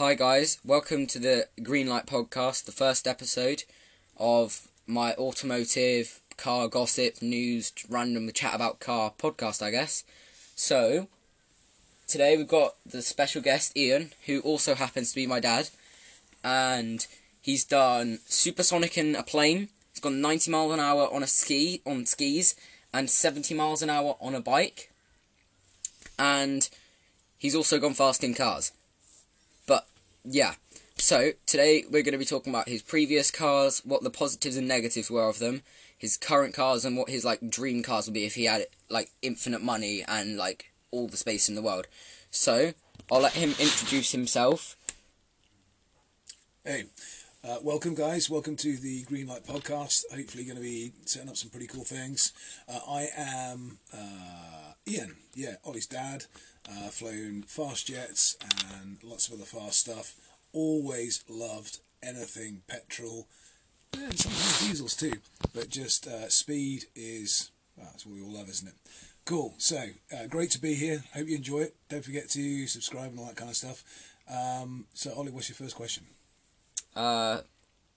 Hi guys, welcome to the Greenlight podcast, the first episode of my automotive car gossip news random chat about car podcast, I guess. So, today we've got the special guest Ian, who also happens to be my dad, and he's done supersonic in a plane. He's gone 90 miles an hour on a ski on skis and 70 miles an hour on a bike. And he's also gone fast in cars. Yeah. So today we're going to be talking about his previous cars, what the positives and negatives were of them, his current cars, and what his like dream cars would be if he had like infinite money and like all the space in the world. So I'll let him introduce himself. Hey, uh, welcome guys. Welcome to the Greenlight podcast. Hopefully, going to be setting up some pretty cool things. Uh, I am uh, Ian. Yeah, Ollie's dad. Uh, flown fast jets and lots of other fast stuff. Always loved anything petrol and sometimes diesels too. But just uh, speed is well, that's what we all love, isn't it? Cool. So uh, great to be here. Hope you enjoy it. Don't forget to subscribe and all that kind of stuff. Um, so Ollie, what's your first question? Uh,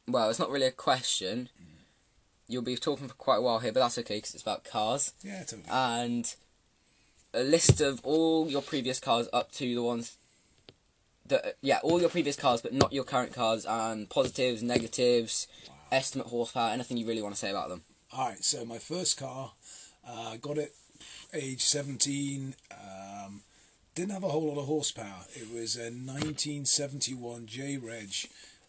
well, it's not really a question. You'll be talking for quite a while here, but that's okay because it's about cars. Yeah, totally. And a list of all your previous cars up to the ones that yeah, all your previous cars, but not your current cars, and positives, negatives, estimate horsepower, anything you really want to say about them. All right, so my first car, uh, got it age 17. Um, didn't have a whole lot of horsepower. It was a 1971 J Reg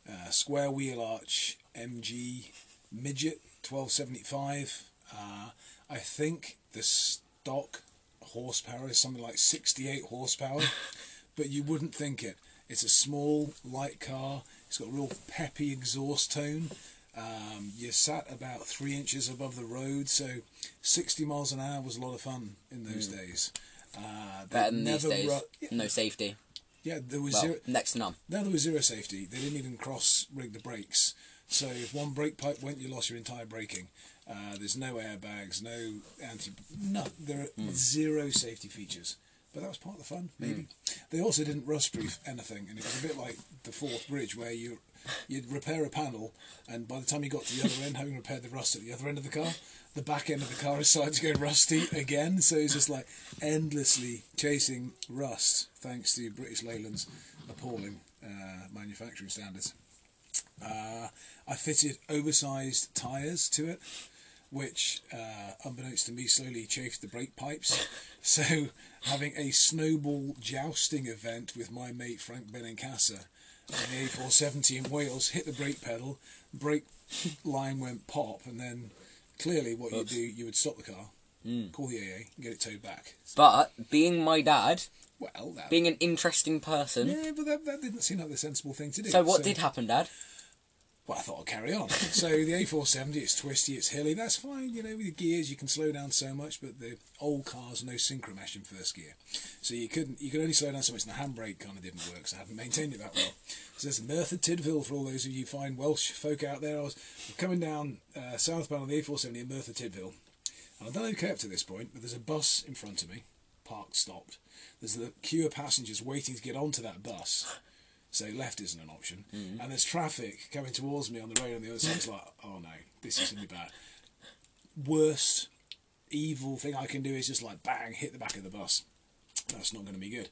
uh, square wheel arch MG midget 1275. Uh, I think the stock horsepower is something like 68 horsepower, but you wouldn't think it. It's a small, light car. It's got a real peppy exhaust tone. Um, you sat about three inches above the road, so 60 miles an hour was a lot of fun in those days. Uh, Better than these days. yeah, No safety. Yeah, there was Well, zero. next to none. No, there was zero safety. They didn't even cross rig the brakes. So if one brake pipe went, you lost your entire braking. Uh, there's no airbags, no anti, no, there are Hmm. zero safety features. But that was part of the fun, maybe. They also didn't rust-proof anything, and it was a bit like the Forth Bridge, where you you'd repair a panel, and by the time you got to the other end, having repaired the rust at the other end of the car, the back end of the car decided to go rusty again. So it's just like endlessly chasing rust, thanks to British Leyland's appalling uh, manufacturing standards. Uh, I fitted oversized tyres to it, which, uh, unbeknownst to me, slowly chafed the brake pipes. So, having a snowball jousting event with my mate Frank Benincasa on the A470 in Wales, hit the brake pedal, brake line went pop, and then clearly what you do, you would stop the car, call the AA, and get it towed back. But being my dad, Well, that, being an interesting person. yeah, but that, that didn't seem like the sensible thing to do. So what did happen, Dad? Well, I thought I'd carry on. so the A470, it's twisty, it's hilly. That's fine, you know. With the gears, you can slow down so much, but the old cars no synchromesh in first gear, so you couldn't. You could only slow down so much. And the handbrake kind of didn't work, so I haven't maintained it that well. So there's Merthyr Tydfil for all those of you fine Welsh folk out there. I was coming down uh, southbound on the A470 in Merthyr Tydfil, and I've done okay up to this point. But there's a bus in front of me, parked, stopped. There's the queue of passengers waiting to get onto that bus. So left isn't an option. And there's traffic coming towards me on the road on the other side. It's like, oh no, this is going to be bad. Worst evil thing I can do is just like bang, hit the back of the bus. That's not going to be good.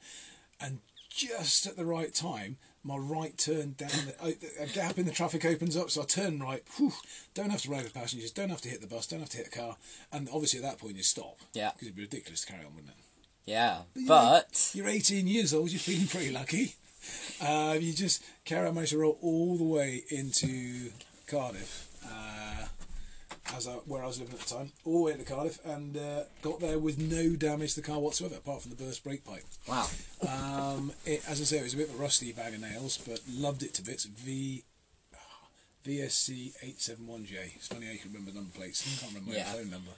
And just at the right time, my right turn down, the, uh, a gap in the traffic opens up, so I turn right. Whew, don't have to ride with passengers, don't have to hit the bus, don't have to hit the car. And obviously at that point you stop. Yeah. Because it'd be ridiculous to carry on, wouldn't it? Yeah, you but You're 18 years old. You're feeling pretty lucky. Uh, you just carry on, managed to roll all the way into Cardiff, uh, as I, where I was living at the time, all the way to Cardiff, and uh, got there with no damage to the car whatsoever, apart from the burst brake pipe. wow. Um, it, as I say, it was a bit of a rusty bag of nails, but loved it to bits. V VSC 871J. It's funny how you can remember the number plates. I can't remember Yeah. phone number,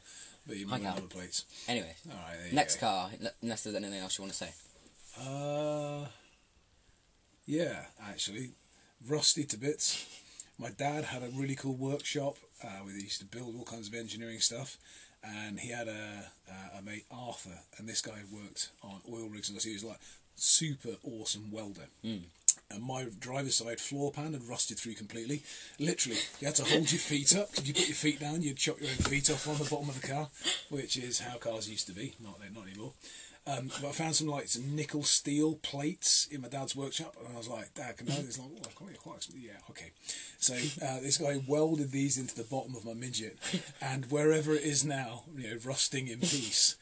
but you remember number plates. Anyway, All right. Next go. car. Unless there's anything else you want to say. Uh, yeah, actually, rusty to bits. My dad had a really cool workshop uh, where he used to build all kinds of engineering stuff, and he had a, a, a mate Arthur, and this guy worked on oil rigs and stuff. He was like super awesome welder. and my driver's side floor pan had rusted through completely. Literally, you had to hold your feet up. If you put your feet down, you'd chop your own feet off on the bottom of the car, which is how cars used to be. Not not anymore. Um, but I found some like some nickel steel plates in my dad's workshop, and I was like, "Dad, can I?" It's like, "Oh, quite, quite, yeah, okay." So uh, this guy welded these into the bottom of my midget, and wherever it is now, you know, rusting in peace.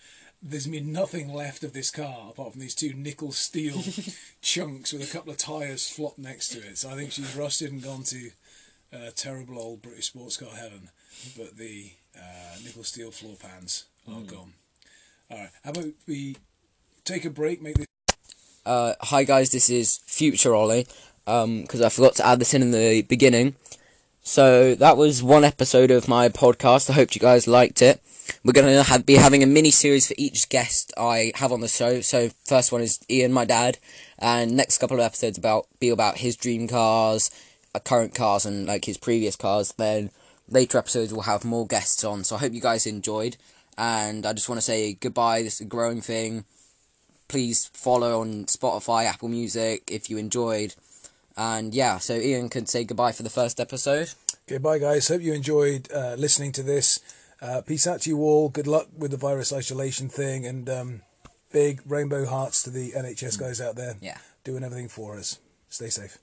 There's been nothing left of this car apart from these two nickel steel chunks with a couple of tyres flopped next to it. So I think she's rusted and gone to uh, terrible old British sports car heaven. But the uh, nickel steel floor pans are gone. All right, how about we take a break, make this. Uh, hi guys, this is Future Ollie. Um, because I forgot to add this in in the beginning. So that was one episode of my podcast. I hope you guys liked it. We're gonna be having a mini series for each guest I have on the show. So first one is Ian, my dad, and next couple of episodes about be about his dream cars, uh, current cars, and like his previous cars. Then later episodes will have more guests on. So I hope you guys enjoyed, and I just want to say goodbye. This is a growing thing please follow on Spotify, Apple Music if you enjoyed. And yeah, so Ian could say goodbye for the first episode. Okay, bye guys. Hope you enjoyed uh, listening to this. Uh, peace out to you all. Good luck with the virus isolation thing, and um, big rainbow hearts to the NHS guys out there Yeah. doing everything for us. Stay safe.